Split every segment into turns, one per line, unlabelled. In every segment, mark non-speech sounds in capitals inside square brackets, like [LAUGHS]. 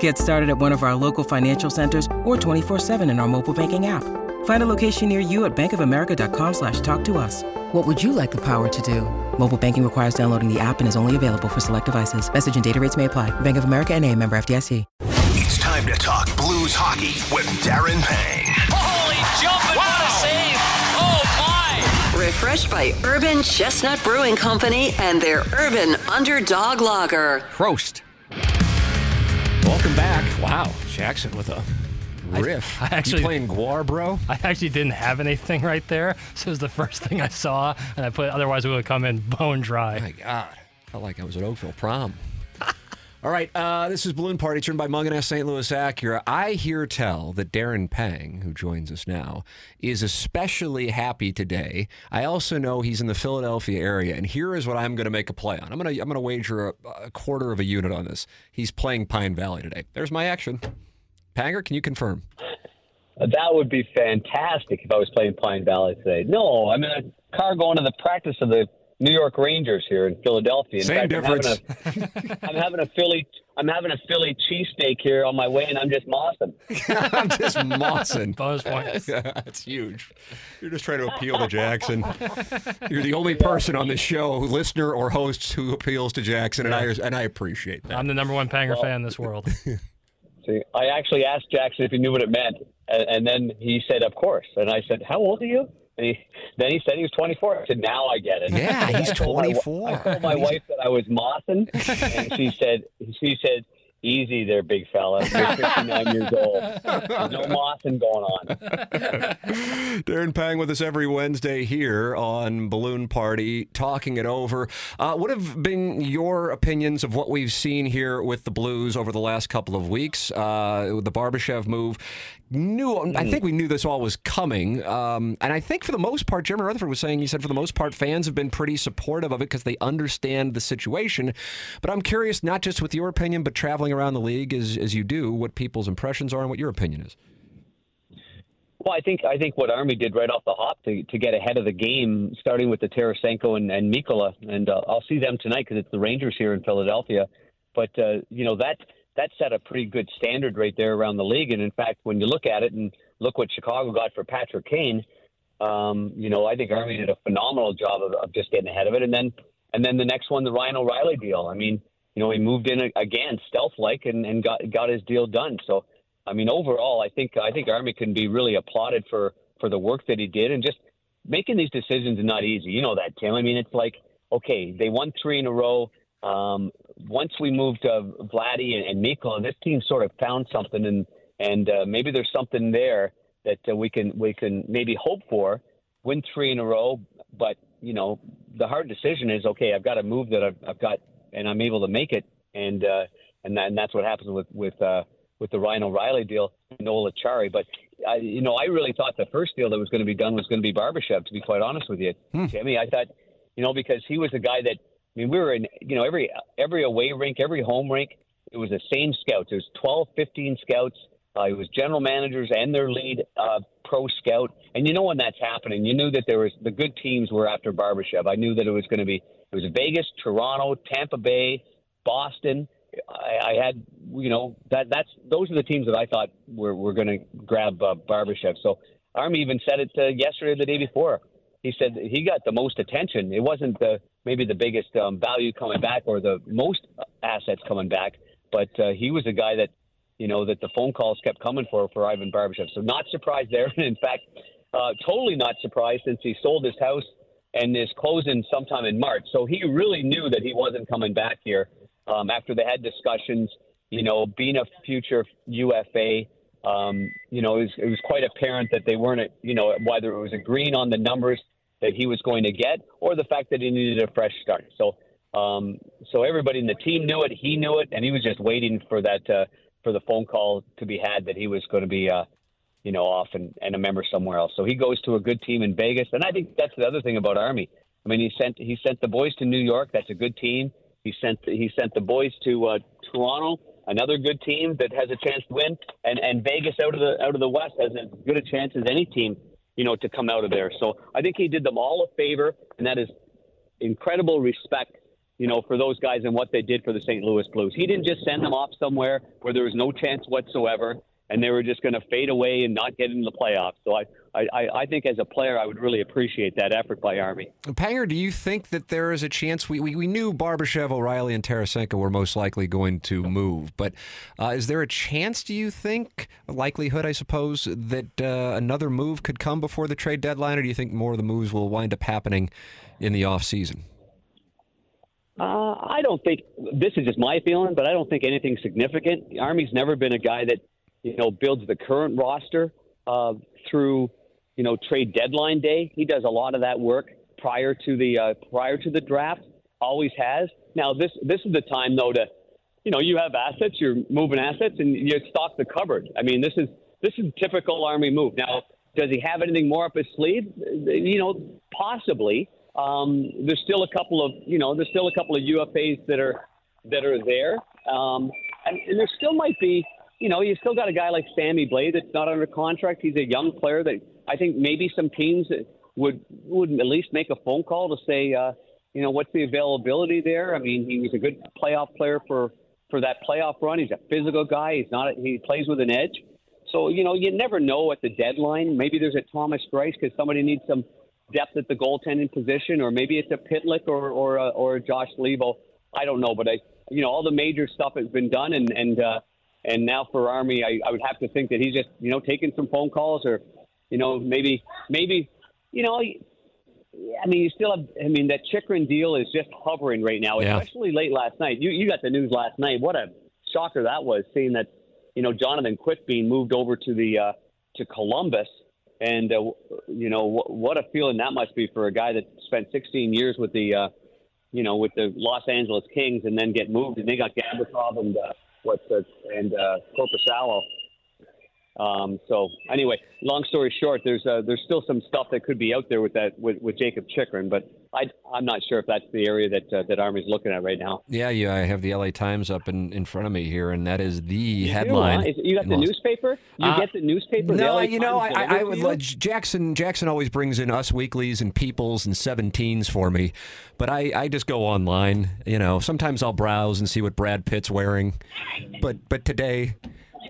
Get started at one of our local financial centers or 24-7 in our mobile banking app. Find a location near you at bankofamerica.com slash talk to us. What would you like the power to do? Mobile banking requires downloading the app and is only available for select devices. Message and data rates may apply. Bank of America and a member FDIC.
It's time to talk Blues hockey with Darren Pang.
Holy jumping, what a save! Oh my!
Refreshed by Urban Chestnut Brewing Company and their Urban Underdog Lager.
Prost. Welcome back. Wow, Jackson with a riff.
I actually-
you playing Guar, bro?
I actually didn't have anything right there, so it was the first thing I saw, and I put. Otherwise, it would have come in bone dry.
My God, felt like I was at Oakville prom. All right, uh, this is Balloon Party, turned by Munganess St. Louis Acura. I hear tell that Darren Pang, who joins us now, is especially happy today. I also know he's in the Philadelphia area, and here is what I'm going to make a play on. I'm going to I'm going to wager a, a quarter of a unit on this. He's playing Pine Valley today. There's my action. Panger, can you confirm?
That would be fantastic if I was playing Pine Valley today. No, I'm in a car going to the practice of the New York Rangers here in Philadelphia. In
Same
fact, I'm having, a, I'm having a Philly. I'm having a Philly cheesesteak here on my way, and I'm just mossing. [LAUGHS]
I'm just mossing.
Bonus points. [LAUGHS]
That's huge. You're just trying to appeal to Jackson. You're the only person on the show, listener or host, who appeals to Jackson, and I and I appreciate that.
I'm the number one Panger fan in this world. [LAUGHS]
See, I actually asked Jackson if he knew what it meant, and, and then he said, "Of course." And I said, "How old are you?" And he, then he said he was 24. I said, "Now I get it."
Yeah, [LAUGHS] he's
I told my-
24.
I told my wife that I was mossing, [LAUGHS] and she said, "She said." Easy there, big fella. You're [LAUGHS] 59 years old. There's no mossing going on.
Darren Pang with us every Wednesday here on Balloon Party, talking it over. Uh, what have been your opinions of what we've seen here with the Blues over the last couple of weeks? Uh, with the Barbashev move, knew I think we knew this all was coming, um, and I think for the most part, Jeremy Rutherford was saying he said for the most part, fans have been pretty supportive of it because they understand the situation. But I'm curious, not just with your opinion, but traveling around the league as as you do, what people's impressions are and what your opinion is.
Well, I think I think what Army did right off the hop to, to get ahead of the game, starting with the Tarasenko and, and Mikkola, and uh, I'll see them tonight because it's the Rangers here in Philadelphia. But uh, you know that that set a pretty good standard right there around the league. And in fact, when you look at it and look what Chicago got for Patrick Kane, um, you know I think Army did a phenomenal job of, of just getting ahead of it. And then and then the next one, the Ryan O'Reilly deal. I mean, you know he moved in again stealth like and, and got got his deal done. So. I mean, overall, I think I think Army can be really applauded for for the work that he did, and just making these decisions is not easy. You know that, Tim. I mean, it's like okay, they won three in a row. Um, once we moved uh, Vladdy and, and Mikko, this team sort of found something, and and uh, maybe there's something there that uh, we can we can maybe hope for. Win three in a row, but you know the hard decision is okay. I've got to move that I've, I've got, and I'm able to make it, and uh, and, that, and that's what happens with with. Uh, with the Ryan O'Reilly deal, Nola Chari. But I, you know, I really thought the first deal that was going to be done was going to be Barbashev. To be quite honest with you, Jimmy, I thought, you know, because he was a guy that mean, we were in, you know, every every away rink, every home rink, it was the same scouts. It was 12, 15 scouts. Uh, it was general managers and their lead uh, pro scout. And you know when that's happening, you knew that there was the good teams were after Barbashev. I knew that it was going to be it was Vegas, Toronto, Tampa Bay, Boston. I, I had, you know, that that's those are the teams that I thought were were going to grab uh, Barbashev. So Army even said it uh, yesterday the day before. He said he got the most attention. It wasn't the maybe the biggest um, value coming back or the most assets coming back, but uh, he was a guy that, you know, that the phone calls kept coming for for Ivan Barbashev. So not surprised there. [LAUGHS] In fact, uh, totally not surprised since he sold his house and is closing sometime in March. So he really knew that he wasn't coming back here um, after they had discussions. You know, being a future UFA, um, you know, it was, it was quite apparent that they weren't, you know, whether it was agreeing on the numbers that he was going to get or the fact that he needed a fresh start. So, um, so everybody in the team knew it, he knew it, and he was just waiting for that uh, for the phone call to be had that he was going to be, uh, you know, off and, and a member somewhere else. So he goes to a good team in Vegas, and I think that's the other thing about Army. I mean, he sent he sent the boys to New York. That's a good team. He sent he sent the boys to uh, Toronto, another good team that has a chance to win, and and Vegas out of the out of the West has as good a chance as any team, you know, to come out of there. So I think he did them all a favor, and that is incredible respect, you know, for those guys and what they did for the St. Louis Blues. He didn't just send them off somewhere where there was no chance whatsoever, and they were just going to fade away and not get into the playoffs. So I, I, I think as a player, I would really appreciate that effort by Army.
Panger, do you think that there is a chance? We, we, we knew Barbashev, O'Reilly, and Tarasenko were most likely going to move, but uh, is there a chance, do you think, a likelihood, I suppose, that uh, another move could come before the trade deadline, or do you think more of the moves will wind up happening in the offseason?
Uh, I don't think this is just my feeling, but I don't think anything significant. The Army's never been a guy that you know builds the current roster uh, through you know trade deadline day. He does a lot of that work prior to the uh, prior to the draft. Always has. Now this this is the time though to you know you have assets, you're moving assets, and you stock the cupboard. I mean this is this is typical Army move. Now does he have anything more up his sleeve? You know possibly. Um, there's still a couple of you know there's still a couple of UFAs that are that are there, um, and, and there still might be you know you still got a guy like Sammy Blais that's not under contract. He's a young player that I think maybe some teams would would at least make a phone call to say uh, you know what's the availability there. I mean he was a good playoff player for for that playoff run. He's a physical guy. He's not he plays with an edge. So you know you never know at the deadline. Maybe there's a Thomas Greiss because somebody needs some depth at the goaltending position, or maybe it's a Pitlick or or a, or Josh Leivo. I don't know, but I you know all the major stuff has been done, and and uh, and now for Army, I, I would have to think that he's just you know taking some phone calls, or you know maybe maybe you know. I mean, you still have. I mean, that Chychrun deal is just hovering right now,
Yeah.
especially late last night. You you got the news last night. What a shocker that was, seeing that you know Jonathan Quick being moved over to the uh, to Columbus, and uh, you know wh- what a feeling that must be for a guy that spent 16 years with the uh, you know with the Los Angeles Kings and then get moved, and they got Gavrikov and uh, what's uh, and uh, Korpisalo. Um, so anyway, long story short, there's uh, there's still some stuff that could be out there with that with, with Jakob Chychrun, but I I'm not sure if that's the area that uh, that Army's looking at right now.
Yeah, yeah, I have the LA Times up in, in front of me here, and that is the
You,
headline.
uh, is- you got the
Los-
newspaper? You
Uh,
get the newspaper?
No,
LA
you know, I,
Times
I, I would
to you?
let Jackson. Jackson always brings in Us Weeklies and Peoples and Seventeens for me, but I, I just go online. You know, sometimes I'll browse and see what Brad Pitt's wearing, but but today,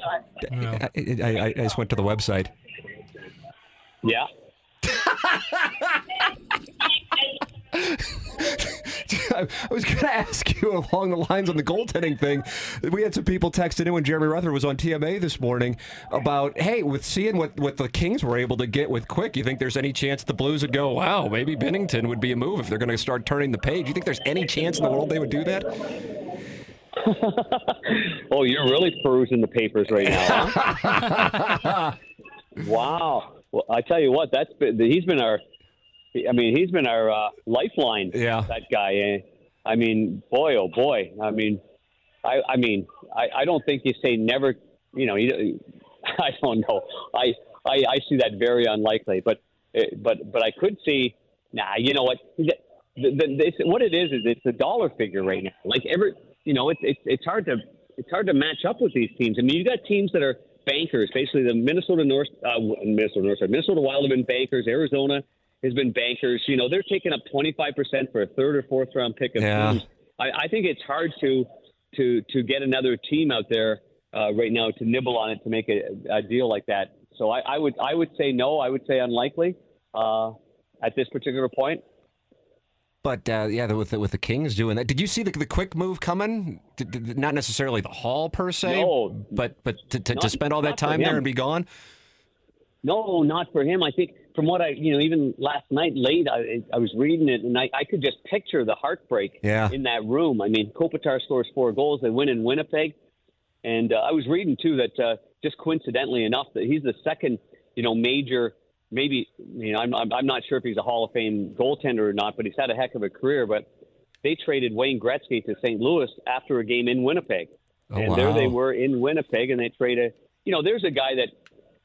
I, I, I, just went to the website.
Yeah. [LAUGHS]
I was going to ask you along the lines on the goaltending thing. We had some people texting in when Jeremy Rutherford was on TMA this morning about, hey, with seeing what, what the Kings were able to get with Quick, you think there's any chance the Blues would go, wow, maybe Binnington would be a move if they're going to start turning the page? You think there's any chance in the world they would do that? [LAUGHS]
Oh, you're really perusing the papers right now. Huh? [LAUGHS] wow. Well, I tell you what, that's been, he's been our. I mean, he's been our uh, lifeline.
Yeah.
That guy. eh? I mean, boy, oh boy. I mean, I, I mean, I, I don't think you say never. You know, you, [LAUGHS] I don't know. I, I, I see that very unlikely. But, eh, but, but I could see. Nah, you know what? The, the, the, what it is is it's a dollar figure right now. Like every, you know, it's it's it's hard to it's hard to match up with these teams. I mean, you got teams that are bankers. Basically, the Minnesota North, uh, Minnesota North, sorry, Minnesota Wild have been bankers. Arizona has been bankers. You know, they're taking up 25% for a third or fourth round pick of
Yeah.
teams. I, I think it's hard to to to get another team out there uh, right now to nibble on it to make a, a deal like that. So I, I would I would say no. I would say unlikely uh, at this particular point.
But uh, yeah, with the, with the Kings doing that, did you see the, the Quick move coming? Did- did- not necessarily the Hall per se,
No.
but but to, to, to spend all that time there and be gone.
No, not for him. I think from what I, you know, even last night late, I, I was reading it and I, I could just picture the heartbreak
Yeah.
in that room. I mean, Kopitar scores four goals. They win in Winnipeg. And uh, I was reading, too, that uh, just coincidentally enough, that he's the second, you know, major, maybe, you know, I'm, I'm, I'm not sure if he's a Hall of Fame goaltender or not, but he's had a heck of a career. But they traded Wayne Gretzky to St. Louis after a game in Winnipeg.
Oh,
and there they were in Winnipeg, and they traded. You know, there's a guy that,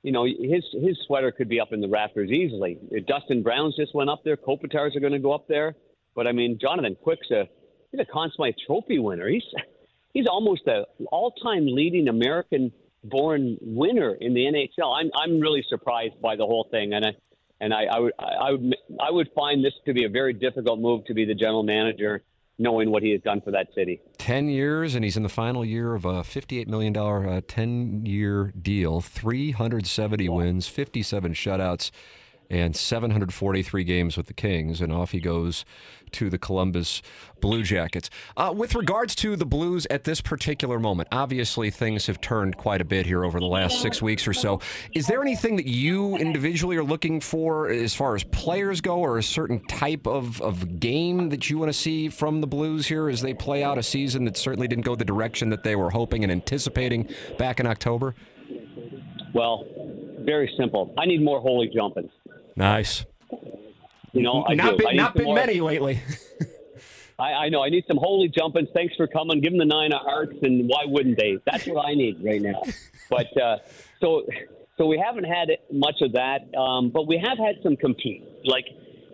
you know, his his sweater could be up in the rafters easily. Dustin Browns just went up there. Kopitars are going to go up there. But I mean, Jonathan Quick's a he's a Conn Smythe Trophy winner. He's he's almost a all-time leading American-born winner in the NHL. I'm I'm really surprised by the whole thing, and I and I, I would I would I would find this to be a very difficult move to be the general manager, knowing what he has done for that city.
10 years, and he's in the final year of a $58 million uh, 10 year deal, 370 wins, 57 shutouts, and 743 games with the Kings. And off he goes to the Columbus Blue Jackets. Uh, with regards to the Blues at this particular moment, obviously things have turned quite a bit here over the last six weeks or so. Is there anything that you individually are looking for as far as players go, or a certain type of, of game that you want to see from the Blues here as they play out a season that certainly didn't go the direction that they were hoping and anticipating back in October?
Well, very simple. I need more holy jumping.
Nice.
You know, I
not
do.
Been,
need
not been
more-
many lately. [LAUGHS]
I, I know. I need some holy jumpings. Thanks for coming. Give them the nine of hearts, and why wouldn't they? That's what I need right now. [LAUGHS] But uh, so, so we haven't had much of that, um, but we have had some compete. Like,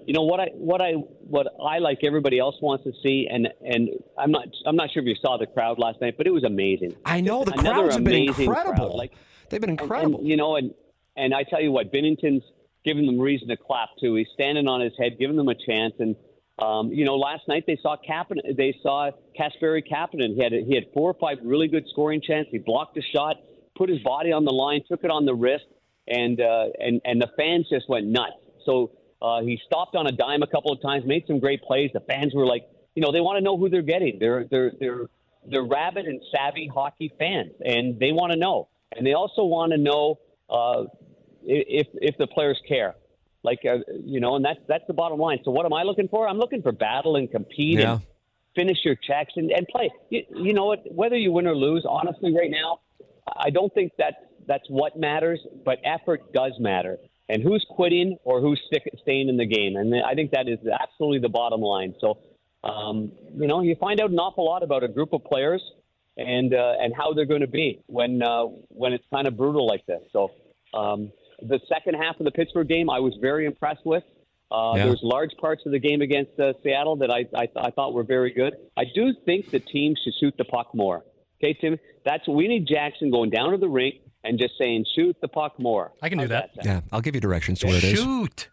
you know what I what I what I like everybody else wants to see, and and I'm not I'm not sure if you saw the crowd last night, but it was amazing.
I know the
Another
crowds have been incredible.
crowd. Like
They've been
and-
incredible.
And, you know, and and I tell you what, Binnington's giving them reason to clap too. He's standing on his head, giving them a chance. And um, you know, last night they saw Kapanen, they saw Kasperi Kapanen. He had he had four or five really good scoring chances. He blocked a shot, put his body on the line, took it on the wrist, and uh, and and the fans just went nuts. So uh, he stopped on a dime a couple of times, made some great plays. The fans were like, you know, they want to know who they're getting. They're they're they're they're rabid and savvy hockey fans, and they want to know. And they also want to know uh, if if the players care. Like uh, you know, and that's that's the bottom line. So what am I looking for? I'm looking for battle and compete
Yeah.
and finish your checks and, and play. You, you know what? Whether you win or lose, honestly, right now, I don't think that that's what matters. But effort does matter, and who's quitting or who's stick, staying in the game. And I think that is absolutely the bottom line. So, um, you know, you find out an awful lot about a group of players and uh, and how they're going to be when uh, when it's kind of brutal like this. So. Um, the second half of the Pittsburgh game, I was very impressed with. Uh,
Yeah.
There's large parts of the game against uh, Seattle that I, I I thought were very good. I do think the team should shoot the puck more. Okay, Tim, that's we need Jackson going down to the rink and just saying shoot the puck more.
I can do
How's
that.
Yeah, I'll give you directions to where it is.
Shoot.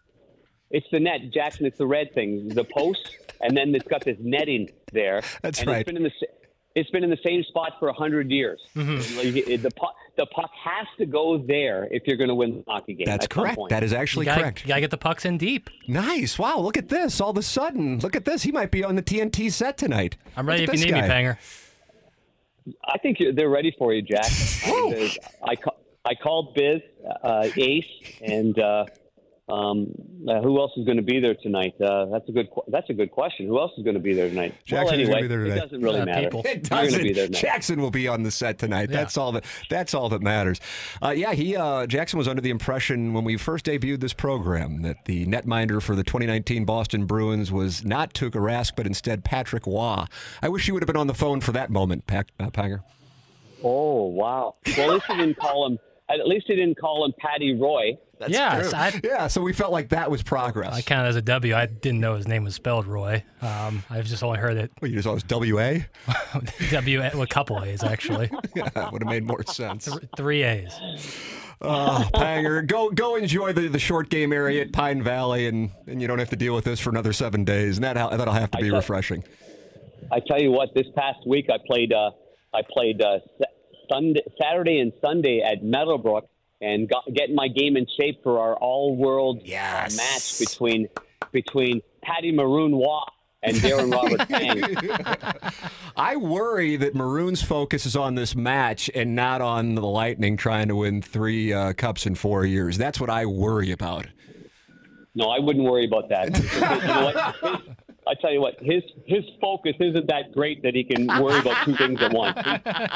It's the net, Jackson. It's the red thing, the post, and then it's got this netting there. [LAUGHS]
That's
and
right.
It's been in the sa- it's been in the same spot for a hundred years.
Mm-hmm.
Like, the puck the puck has to go there if you're going to win the hockey game.
That's correct.
point.
That is
You
actually
gotta,
correct.
you gotta get the pucks in deep.
Nice. Wow, look at this. All of a sudden, look at this. He might be on the TNT set tonight.
I'm ready
Look
if you need
guy.
me, Panger.
I think they're ready for you, Jack. I, I, ca- I called Biz, uh, Ace, and uh, um, uh, who else is going to be there tonight? Uh, that's a good. qu- That's a good question. Who else is going to be there tonight?
Jackson
well, anyway,
gonna be there tonight.
it
tonight.
doesn't really
Uh,
matter.
people.
It
You're going to be there tonight.
Jackson will be on the set tonight.
Yeah.
That's all that. That's all that matters. Uh, yeah, he uh, Jackson was under the impression when we first debuted this program that the netminder for the 2019 Boston Bruins was not Tuukka Rask, but instead Patrick Waugh. I wish you would have been on the phone for that moment, Pac- uh, Panger.
Oh wow! Well, at least he didn't call him. At least he didn't call him Patty Roy.
Yes, I, [LAUGHS]
Yeah, so we felt like that was progress.
I count it as a W. I didn't know his name was spelled Roy. Um, I've just only heard it
Well, you just always WA?
W [LAUGHS] with a couple A's actually, [LAUGHS]
yeah, that would have made more sense.
three A's.
Oh, Panger, go go enjoy the, the short game area at Pine Valley, and, and you don't have to deal with this for another seven days, and that that'll have to be
I thought-
refreshing.
I tell you what, this past week I played. Uh, I played uh, Sunday, Saturday and Sunday at Meadowbrook, and got getting my game in shape for our all-world uh, match between between Patty Maroon Waugh and Darren Robert [LAUGHS] Pang.
I worry that Maroon's focus is on this match and not on the Lightning trying to win three uh, cups in four years. That's what I worry about.
No, I wouldn't worry about that. [LAUGHS] you know what? His, I tell you what, his his focus isn't that great that he can [LAUGHS] worry about two things at once.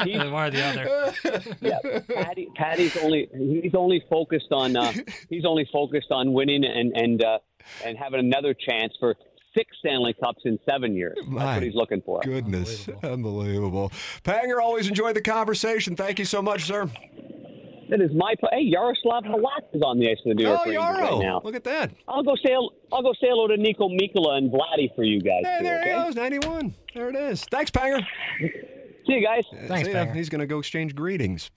He, [LAUGHS] he's
One or the other. [LAUGHS]
yeah, Patty, Patty's only he's only focused on uh, he's only focused on winning and and uh, and having another chance for six Stanley Cups in seven years. That's
My
what he's looking for.
Goodness, unbelievable. Panger, always enjoyed the conversation. Thank you so much, sir.
That is my play. Hey, Yaroslav Halak is on the ice oh, of the New York
Oh,
Rangers
Yarrow.
right now.
Look at that.
I'll go say I'll go say hello to Niko Mikkola and Vladdy for you guys.
Hey,
too,
there
okay?
he goes, 91. There it is. Thanks, Panger.
See you guys.
Thanks,
See.
Panger.
He's going to go exchange greetings.